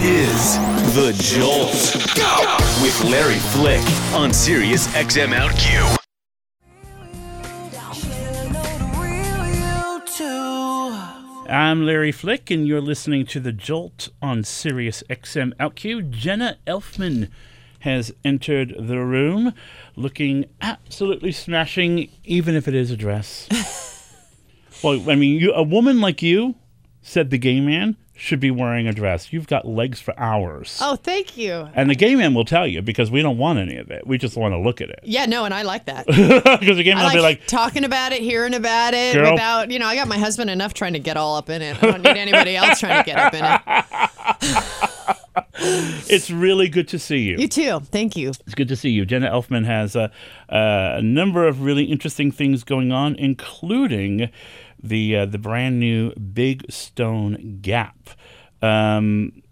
is The Jolt with Larry Flick on Sirius XM OutQ. I'm Larry Flick, and you're listening to The Jolt on Sirius XM OutQ. Jenna Elfman has entered the room looking absolutely smashing, even if it is a dress. well, I mean, you, a woman like you, said the gay man, should be wearing a dress. You've got legs for hours. Oh, thank you. And the gay man will tell you because we don't want any of it. We just want to look at it. Yeah, no, and I like that. Because the gay man I will like, be like, talking about it, hearing about it, Girl. without, you know, I got my husband enough trying to get all up in it. I don't need anybody else trying to get up in it. it's really good to see you. You too. Thank you. It's good to see you. Jenna Elfman has a, a number of really interesting things going on, including the uh, the brand new Big Stone Gap. Um,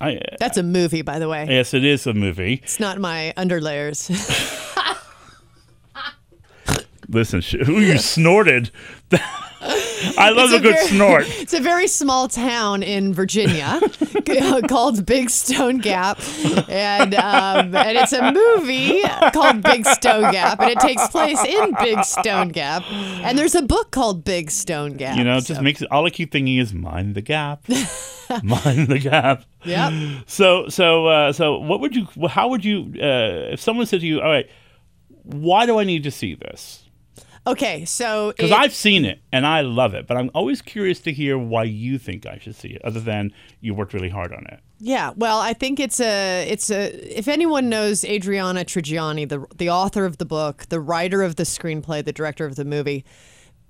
I, That's a movie, by the way. yes, it is a movie. It's not my underlayers. Listen, ooh, you snorted. I love It's a good very- snort. It's a very small town in Virginia called Big Stone Gap, and um, and it's a movie called Big Stone Gap, and it takes place in Big Stone Gap, and there's a book called Big Stone Gap. You know, it just makes it. All I keep thinking is mind the gap, mind the gap. Yeah. So so uh, so what would you? How would you? Uh, if someone said to you, "All right, why do I need to see this?" Okay, so Because I've seen it and I love it, but I'm always curious to hear why you think I should see it, other than you worked really hard on it. Yeah, well, I think it's a it's a if anyone knows Adriana Trigiani, the the author of the book, the writer of the screenplay, the director of the movie,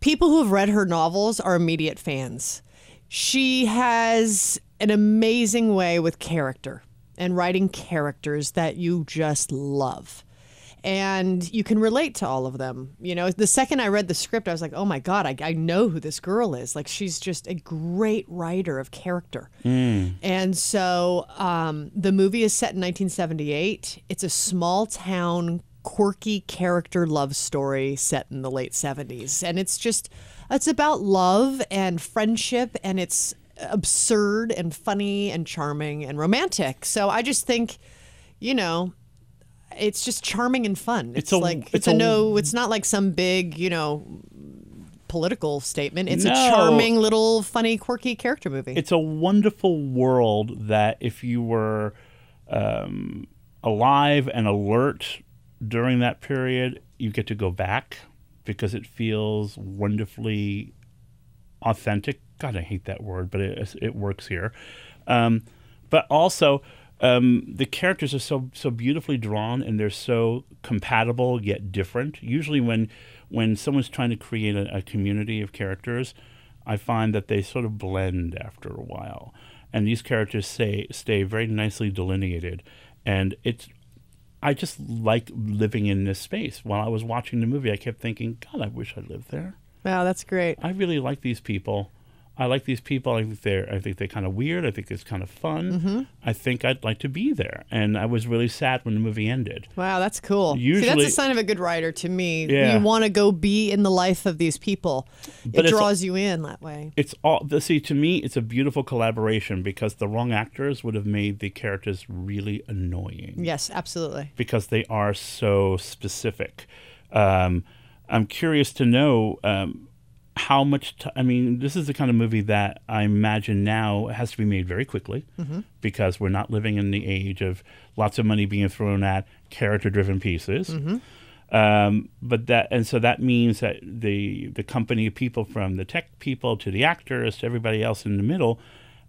people who have read her novels are immediate fans. She has an amazing way with character and writing characters that you just love. And you can relate to all of them. You know, the second I read the script, I was like, oh my God, I, I know who this girl is. Like, she's just a great writer of character. And so um, the movie is set in 1978. It's a small town, quirky character love story set in the late 70s. And it's just, it's about love and friendship, and it's absurd and funny and charming and romantic. So I just think, you know, it's just charming and fun. It's, a- like it's it's, a, a- no. It's not like some big, you know, political statement. It's a charming little funny, quirky character movie. It's a wonderful world that if you were um, alive and alert during that period, you get to go back because it feels wonderfully authentic. God, I hate that word, but it, it works here. Um, but also, um, the characters are so so beautifully drawn, and they're so compatible yet different. Usually, when when someone's trying to create a, a community of characters, I find that they sort of blend after a while, and these characters stay stay very nicely delineated, and it's. I just like living in this space. While I was watching the movie, I kept thinking, God, I wish I lived there. wow, that's great. I really like these people. I like these people. I think they're. I think they're kind of weird. I think it's kind of fun. Mm-hmm. I think I'd like to be there. And I was really sad when the movie ended. Wow, that's cool. See, Usually- that's a sign of a good writer to me. Yeah. You want to go be in the life of these people. But it draws you in that way. It's all. See, to me, it's a beautiful collaboration because the wrong actors would have made the characters really annoying. Yes, absolutely. because they are so specific. Um, I'm curious to know um, how much. T- I mean, this is the kind of movie that I imagine now has to be made very quickly because we're not living in the age of lots of money being thrown at character-driven pieces. Um, but that and so that means that the the company of people from the tech people to the actors to everybody else in the middle,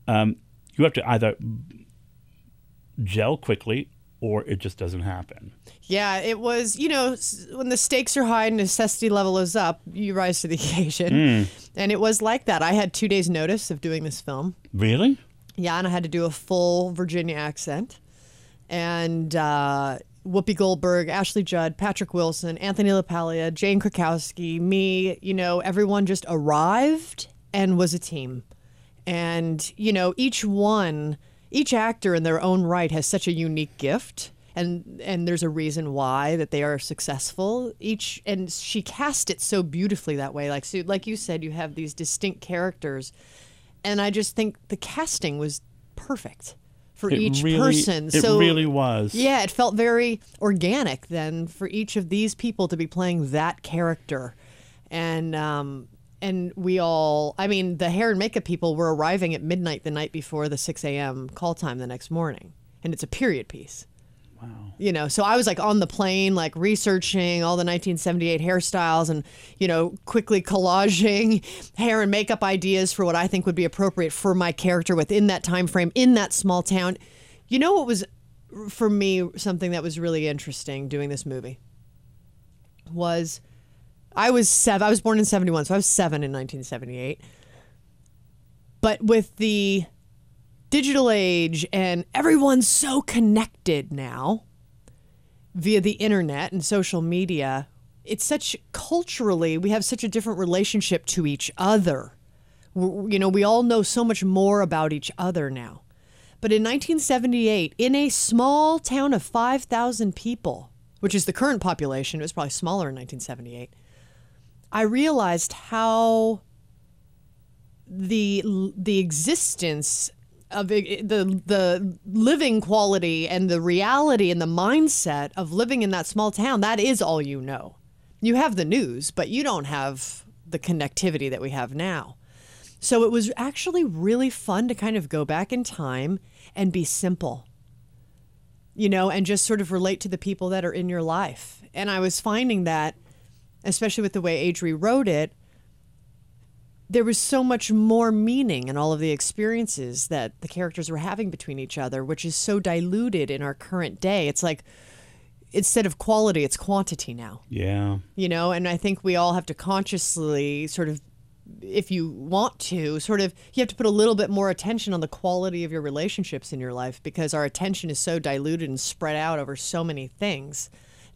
um, you have to either gel quickly or it just doesn't happen. Yeah, it was, you know, when the stakes are high and necessity level is up, you rise to the occasion. Hmm. And it was like that. I had two days' notice of doing this film. Really? Yeah, and I had to do a full Virginia accent. And uh, Whoopi Goldberg, Ashley Judd, Patrick Wilson, Anthony LaPaglia, Jane Krakowski, me, you know, everyone just arrived and was a team. And, you know, each one, each actor in their own right has such a unique gift. And, and there's a reason why that they are successful each and she cast it so beautifully that way like so like you said you have these distinct characters and I just think the casting was perfect for It each really- person. It so really was. yeah, it felt very organic then for each of these people to be playing that character, and um, and we all, I mean, the hair and makeup people were arriving at midnight the night before the six a.m. call time the next morning, and it's a period piece. Wow. You know, so I was like on the plane, like researching all the 1978 hairstyles and, you know, quickly collaging hair and makeup ideas for what I think would be appropriate for my character within that time frame in that small town. You know what was for me something that was really interesting doing this movie was I was seven. I was born in 71, so I was seven in 1978. But with the digital age and everyone's so connected now via the internet and social media, it's such culturally, we have such a different relationship to each other. W- You know, we all know so much more about each other now. But in 1978, in a small town of 5,000 people, which is the current population, it was probably smaller in 1978, I realized how the the existence of the the living quality and the reality and the mindset of living in that small town that is all you know. You have the news, but you don't have the connectivity that we have now. So it was actually really fun to kind of go back in time and be simple. You know, and just sort of relate to the people that are in your life. And I was finding that especially with the way Adri wrote it, there was so much more meaning in all of the experiences that the characters were having between each other, which is so diluted in our current day. It's like instead of quality, it's quantity now, Yeah. you know? And I think we all have to consciously sort of, if you want to, sort of, you have to put a little bit more attention on the quality of your relationships in your life because our attention is so diluted and spread out over so many things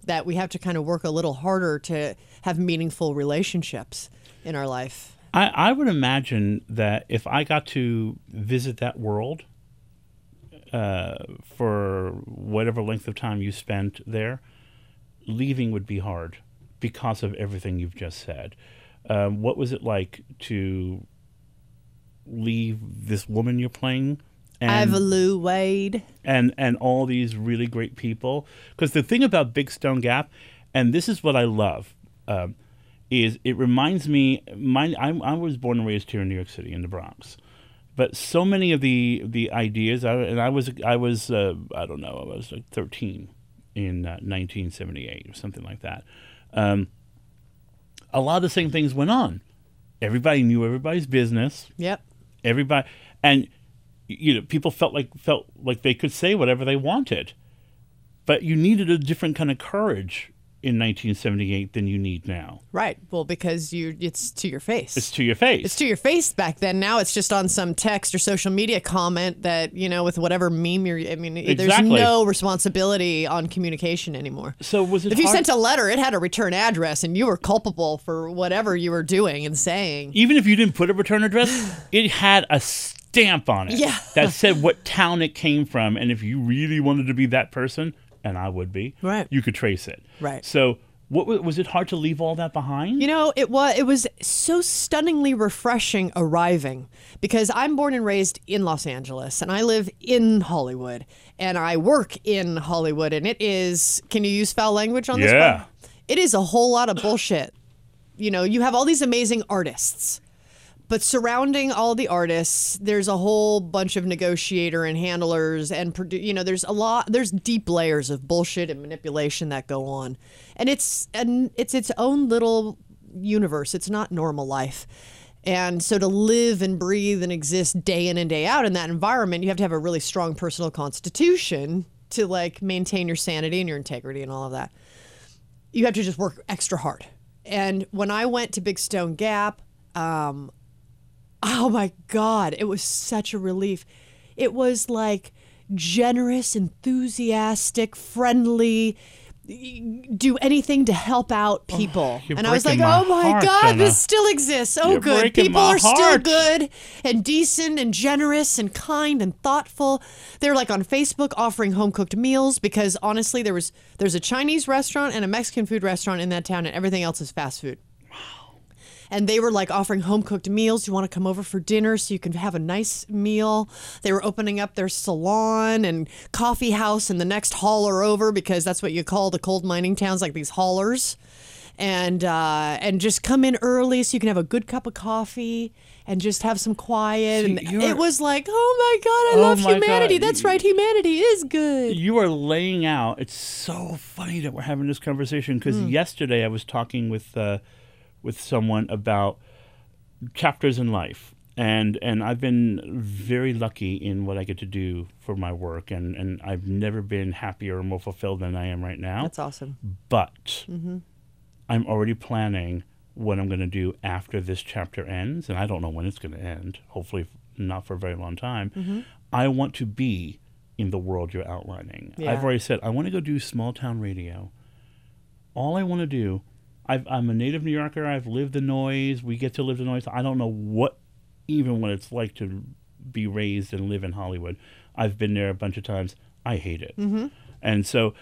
that we have to kind of work a little harder to have meaningful relationships in our life. I, I would imagine that if I got to visit that world uh, for whatever length of time you spent there, leaving would be hard because of everything you've just said. Um, what was it like to leave this woman you're playing? And, Lou Wade. and and all these really great people. Because the thing about Big Stone Gap, and this is what I love, um, is it reminds me. My I, I was born and raised here in New York City in the Bronx, but so many of the the ideas. I, and I was I was uh, I don't know I was like thirteen in uh, 1978 or something like that. Um, a lot of the same things went on. Everybody knew everybody's business Yep. everybody and you know people felt like felt like they could say whatever they wanted but you needed a different kind of courage in 1978 than you need now Right. Well, because you it's to your face. it's to your face It's to your face back then. Now it's just on some text or social media comment that, you know, with whatever meme you're I mean, there's no responsibility on communication anymore. so was it If you hard- sent a letter, it had a return address and you were culpable for whatever you were doing and saying. even if you didn't put a return address it had a stamp on it Yeah. that said what town it came from and if you really wanted to be that person and I would be Right. you could trace it Right. so what was it hard to leave all that behind You know, it was it was so stunningly refreshing arriving because I'm born and raised in Los Angeles and I live in Hollywood and I work in Hollywood and it is can you use foul language on this? Yeah. one? It is a whole lot of bullshit. You know, you have all these amazing artists. But surrounding all the artists, there's a whole bunch of negotiator and handlers, and produ- you know, there's a lot, there's deep layers of bullshit and manipulation that go on, and it's and it's its own little universe. It's not normal life, and so to live and breathe and exist day in and day out in that environment, you have to have a really strong personal constitution to like maintain your sanity and your integrity and all of that you have to just work extra hard. And when I went to Big Stone Gap, um, oh my God, it was such a relief. It was like generous, enthusiastic, friendly, do anything to help out people. you're and I was like, my oh my heart, God, Jenna. this still exists. Oh, You're good. People are still good and decent and generous and kind and thoughtful. They're like on Facebook offering home cooked meals because honestly, there was there's a Chinese restaurant and a Mexican food restaurant in that town, and everything else is fast food. And they were like offering home cooked meals. You want to come over for dinner so you can have a nice meal. They were opening up their salon and coffee house in the next holler over because that's what you call the cold mining towns, like these hollers. And uh, and just come in early so you can have a good cup of coffee and just have some quiet. See, and it was like, oh my god, I Oh love humanity. God. That's right, humanity is good. You are laying out. It's so funny that we're having this conversation because yesterday I was talking with uh, with someone about chapters in life, and and I've been very lucky in what I get to do for my work, and and I've never been happier or more fulfilled than I am right now. That's awesome. but I'm already planning what I'm going to do after this chapter ends, and I don't know when it's going to end. Hopefully, not for a very long time. Mm-hmm. I want to be in the world you're outlining. Yeah. I've already said I want to go do small town radio. All I want to do, I've, I'm a native New Yorker. I've lived the noise. We get to live the noise. I don't know what, even what it's like to be raised and live in Hollywood. I've been there a bunch of times. I hate it. Mm-hmm. And so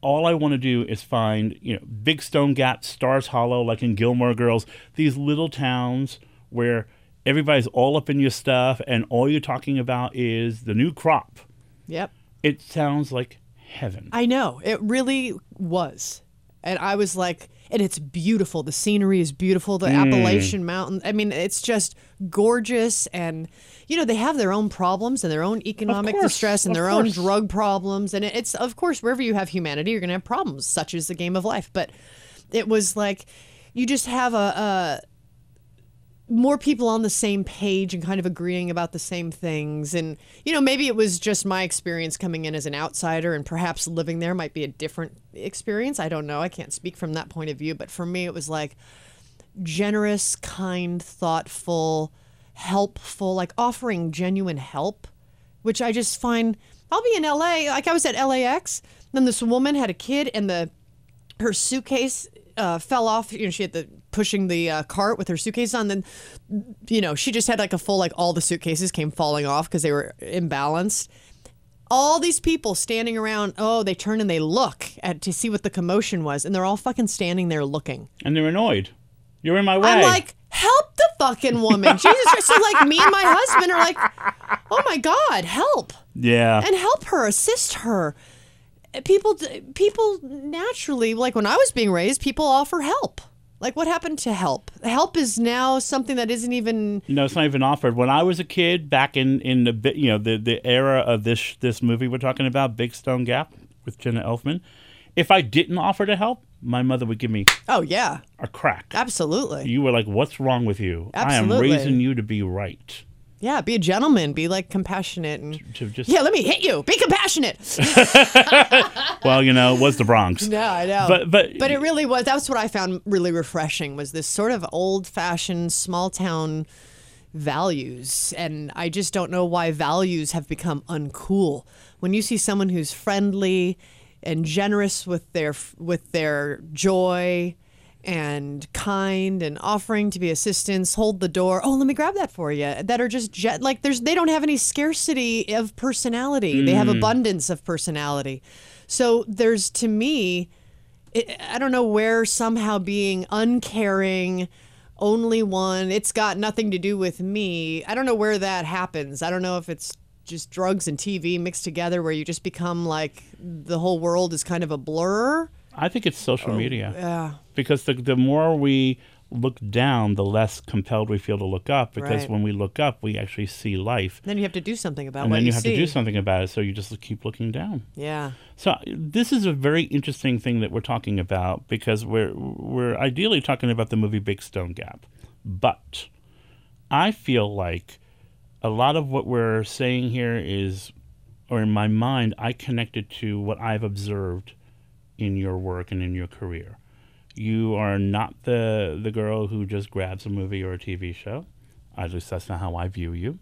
all I want to do is find, you know, Big Stone Gap, Stars Hollow, like in Gilmore Girls, these little towns where everybody's all up in your stuff and all you're talking about is the new crop. Yep. It sounds like heaven. I know. It really was. And I was like, and it's beautiful. The scenery is beautiful. The mm. Appalachian Mountain. I mean, it's just gorgeous. And, you know, they have their own problems and their own economic course, distress and their own drug problems. And it's, of course, wherever you have humanity, you're going to have problems, such as the game of life. But it was like, you just have a, a more people on the same page and kind of agreeing about the same things. And, you know, maybe it was just my experience coming in as an outsider and perhaps living there might be a different experience. I don't know. I can't speak from that point of view. But for me, it was like generous, kind, thoughtful, helpful, like offering genuine help, which I just find. I'll be in LA. Like I was at LAX, then this woman had a kid and the her suitcase uh, fell off. You know, she had the pushing the uh, cart with her suitcase on. Then, you know, she just had like a full like all the suitcases came falling off because they were imbalanced. All these people standing around. Oh, they turn and they look at to see what the commotion was, and they're all fucking standing there looking. and they're annoyed. You're in my way. I'm like, help the fucking woman, Jesus Christ! So like me and my husband are like, oh my god, help yeah. and help her, assist her. People, people naturally, like when I was being raised, people offer help. Like, what happened to help? Help is now something that isn't even. No, it's not even offered. When I was a kid, back in in the you know the the era of this this movie we're talking about, Big Stone Gap with Jenna Elfman, if I didn't offer to help, my mother would give me Oh yeah, a crack. absolutely. You were like, "What's wrong with you? I am Absolutely. raising you to be right." Yeah, be a gentleman. Be like compassionate and. To just Yeah, let me hit you. Be compassionate. well, you know, it was the Bronx. No, I know. But but But it really was. That's what I found really refreshing was this sort of old-fashioned small town values, and I just don't know why values have become uncool. When you see someone who's friendly and generous with their with their joy and kind and offering to be assistance, hold the door. Oh, let me grab that for you. That are just jet like there's they don't have any scarcity of personality. They have mm. abundance of personality. So there's to me it, I don't know where somehow being uncaring, only one, it's got nothing to do with me. I don't know where that happens. I don't know if it's just drugs and TV mixed together where you just become like the whole world is kind of a blur. I think it's social oh, media Yeah. because the the more we look down, the less compelled we feel to look up. Because Right. when we look up, we actually see life, Then you have to do something about and then you, you have see. to do something about it. So you just keep looking down. Yeah. So this is a very interesting thing that we're talking about because we're we're ideally talking about the movie Big Stone Gap, but I feel like a lot of what we're saying here is, or in my mind, I connected to what I've observed in your work and in your career. You are not the the girl who just grabs a movie or a TV show. At least that's not how I view you.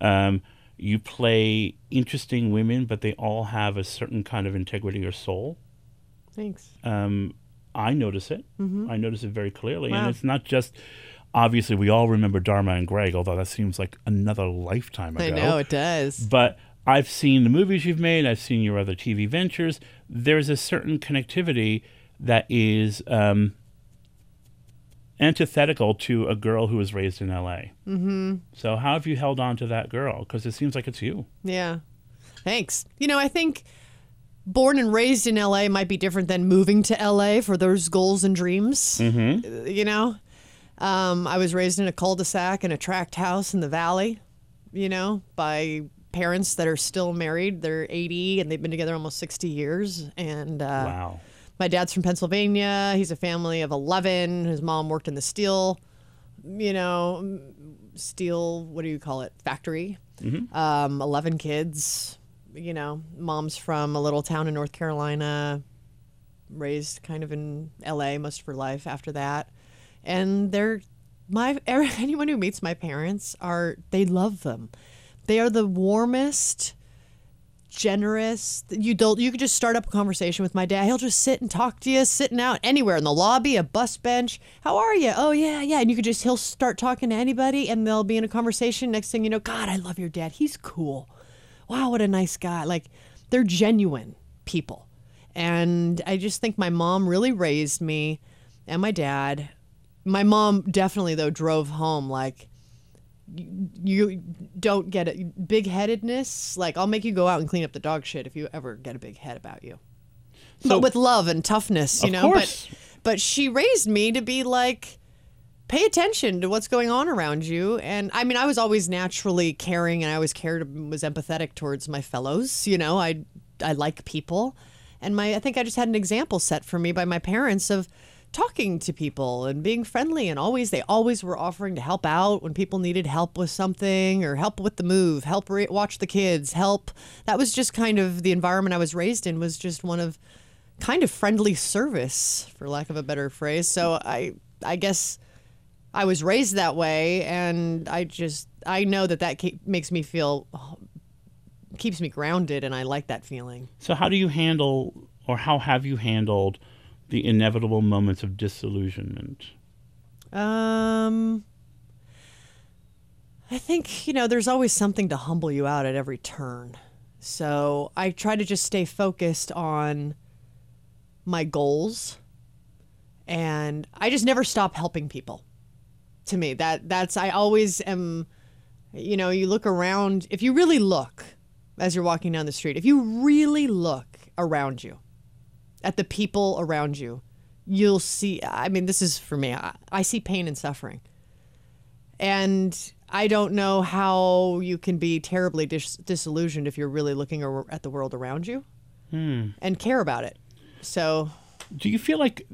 Um, you play interesting women, but they all have a certain kind of integrity or soul. Thanks. Um, I notice it. I notice it very clearly, and it's not just. Obviously, we all remember Dharma and Greg, although that seems like another lifetime ago. I know it does. But I've seen the movies you've made. I've seen your other TV ventures. There's a certain connectivity that is um, antithetical to a girl who was raised in L.A. Mm-hmm. So how have you held on to that girl? Because it seems like it's you. Yeah. Thanks. You know, I think born and raised in LA might be different than moving to LA for those goals and dreams. Mm-hmm. You know, um, I was raised in a cul-de-sac in a tract house in the valley, you know, by parents that are still married. They're 80 and they've been together almost 60 years. And uh, Wow. my dad's from Pennsylvania. He's a family of 11. His mom worked in the steel, you know, steel, what do you call it? Factory. Um, 11 kids. You know, mom's from a little town in North Carolina, raised kind of in LA most of her life after that. And they're, my, anyone who meets my parents are, they love them. They are the warmest, generous. You don't. You could just start up a conversation with my dad. He'll just sit and talk to you, sitting out anywhere in the lobby, a bus bench. How are you? Oh yeah, yeah. And you could just he'll start talking to anybody, and they'll be in a conversation. Next thing you know, God, I love your dad. He's cool. Wow, what a nice guy. Like they're genuine people, and I just think my mom really raised me, and my dad. My mom definitely though drove home like you don't get it big headedness like i'll make you go out and clean up the dog shit if you ever get a big head about you. So- but with love and toughness you Of know course. but but she raised me to be like pay attention to what's going on around you. And i mean i was always naturally caring and i always cared was empathetic towards my fellows you know i i like people. And my i think i just had an example set for me by my parents of talking to people and being friendly and always they always were offering to help out when people needed help with something or help with the move help ra- watch the kids help. That was just kind of the environment i was raised in was just one of kind of friendly service for lack of a better phrase. So i i guess i was raised that way and i just i know that that ke- makes me feel keeps me grounded and i like that feeling. So how do you handle, or how have you handled, the inevitable moments of disillusionment? Um, I think, you know, there's always something to humble you out at every turn. So I try to just stay focused on my goals and I just never stop helping people. To me, that that's I always am you know, you look around, if you really look as you're walking down the street, if you really look around you at the people around you, you'll see. I mean, this is for me. I, I see pain and suffering. And I don't know how you can be terribly dis- disillusioned if you're really looking ar- at the world around you and care about it. So, Do you feel like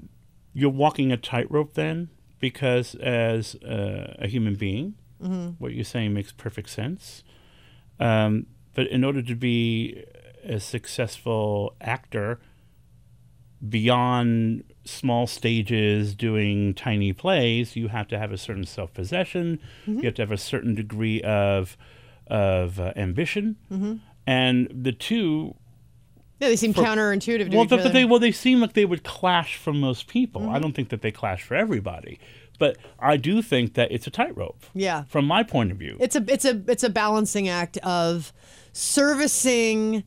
you're walking a tightrope then? Because as uh, a human being, what you're saying makes perfect sense. Um, but in order to be a successful actor, beyond small stages doing tiny plays, you have to have a certain self possession. Mm-hmm. You have to have a certain degree of of uh, ambition, mm-hmm. and the two yeah, they seem counterintuitive to well, each but, other. but they well they seem like they would clash for most people. I mm-hmm. don't think that they clash for everybody, but I do think that it's a tightrope. Yeah. from my point of view. it's a it's a it's a balancing act of servicing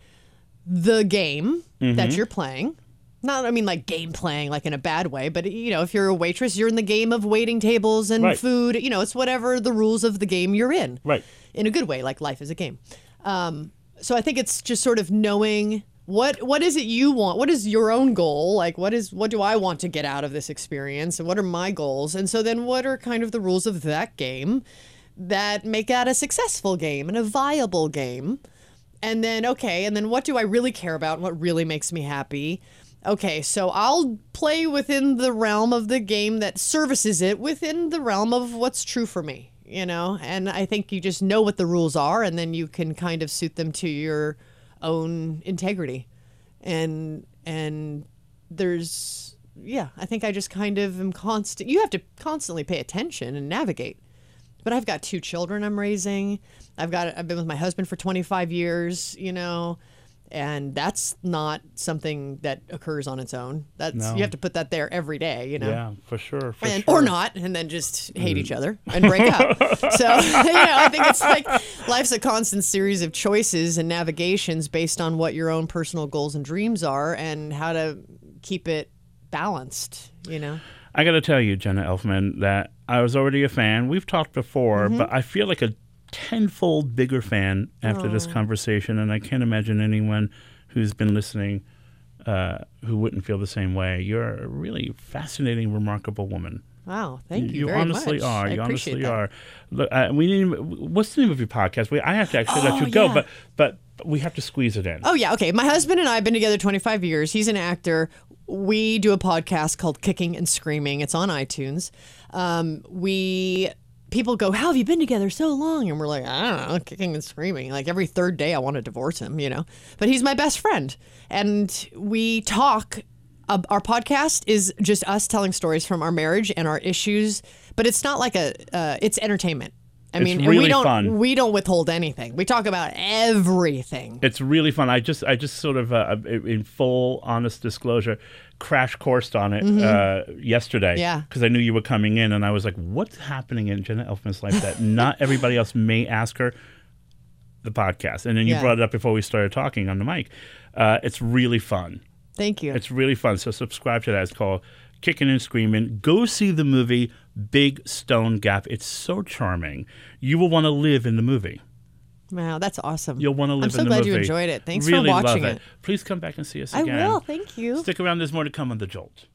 the game that you're playing. Not I mean like game playing like in a bad way, but you know, if you're a waitress, you're in the game of waiting tables and Right. food, you know, it's whatever the rules of the game you're in. Right. In a good way, like life is a game. Um, so I think it's just sort of knowing what what is it you want? What is your own goal? Like what is what do I want to get out of this experience and what are my goals? And so then what are kind of the rules of that game that make that a successful game and a viable game? And then okay, and then what do I really care about? and What really makes me happy? Okay, so I'll play within the realm of the game that services it within the realm of what's true for me, you know? And I think you just know what the rules are and then you can kind of suit them to your own integrity. And and there's yeah, I think I just kind of am constant you have to constantly pay attention and navigate but I've got two children I'm raising. I've got I've been with my husband for 25 years, you know, and that's not something that occurs on its own. That's No. you have to put that there every day, you know. Yeah, for sure. For And, sure. or not, and then just hate each other and break up. So, you know, I think it's like life's a constant series of choices and navigations based on what your own personal goals and dreams are and how to keep it balanced, you know? I got to tell you, Jenna Elfman, that I was already a fan. We've talked before, Mm-hmm. but I feel like a tenfold bigger fan after this conversation, and I can't imagine anyone who's been listening uh, who wouldn't feel the same way. You're a really fascinating, remarkable woman. Wow, thank you. You honestly much. are. I You honestly that. are. Look, uh, we didn't. What's the name of your podcast? We, I have to actually let Oh, you go, yeah. but but we have to squeeze it in. Oh yeah, okay. My husband and I have been together 25 years. He's an actor. We do a podcast called Kicking and Screaming. It's on iTunes. Um, we people go, "How have you been together so long?" And we're like, "I don't know, kicking and screaming." Like every third day, I want to divorce him, you know. But he's my best friend, and we talk. Uh, our podcast is just us telling stories from our marriage and our issues, but it's not like a. Uh, it's entertainment. I mean, really we don't fun. we don't withhold anything. We talk about everything. It's really fun. I just I just sort of uh, in full honest disclosure, crash coursed on it uh, yesterday. Mm-hmm. Yeah. Because I knew you were coming in, and I was like, "What's happening in Jenna Elfman's life that not everybody else may ask her?" The podcast, and then you Yeah. brought it up before we started talking on the mic. Uh, it's really fun. Thank you. It's really fun. So subscribe to that. It's called Kicking and Screaming. Go see the movie Big Stone Gap. It's so charming. You will want to live in the movie. Wow, that's awesome. You'll want to live I'm so glad movie. you enjoyed it. Thanks really for watching love it. Please come back and see us again. I will. Thank you. Stick around. There's more to come on The Jolt.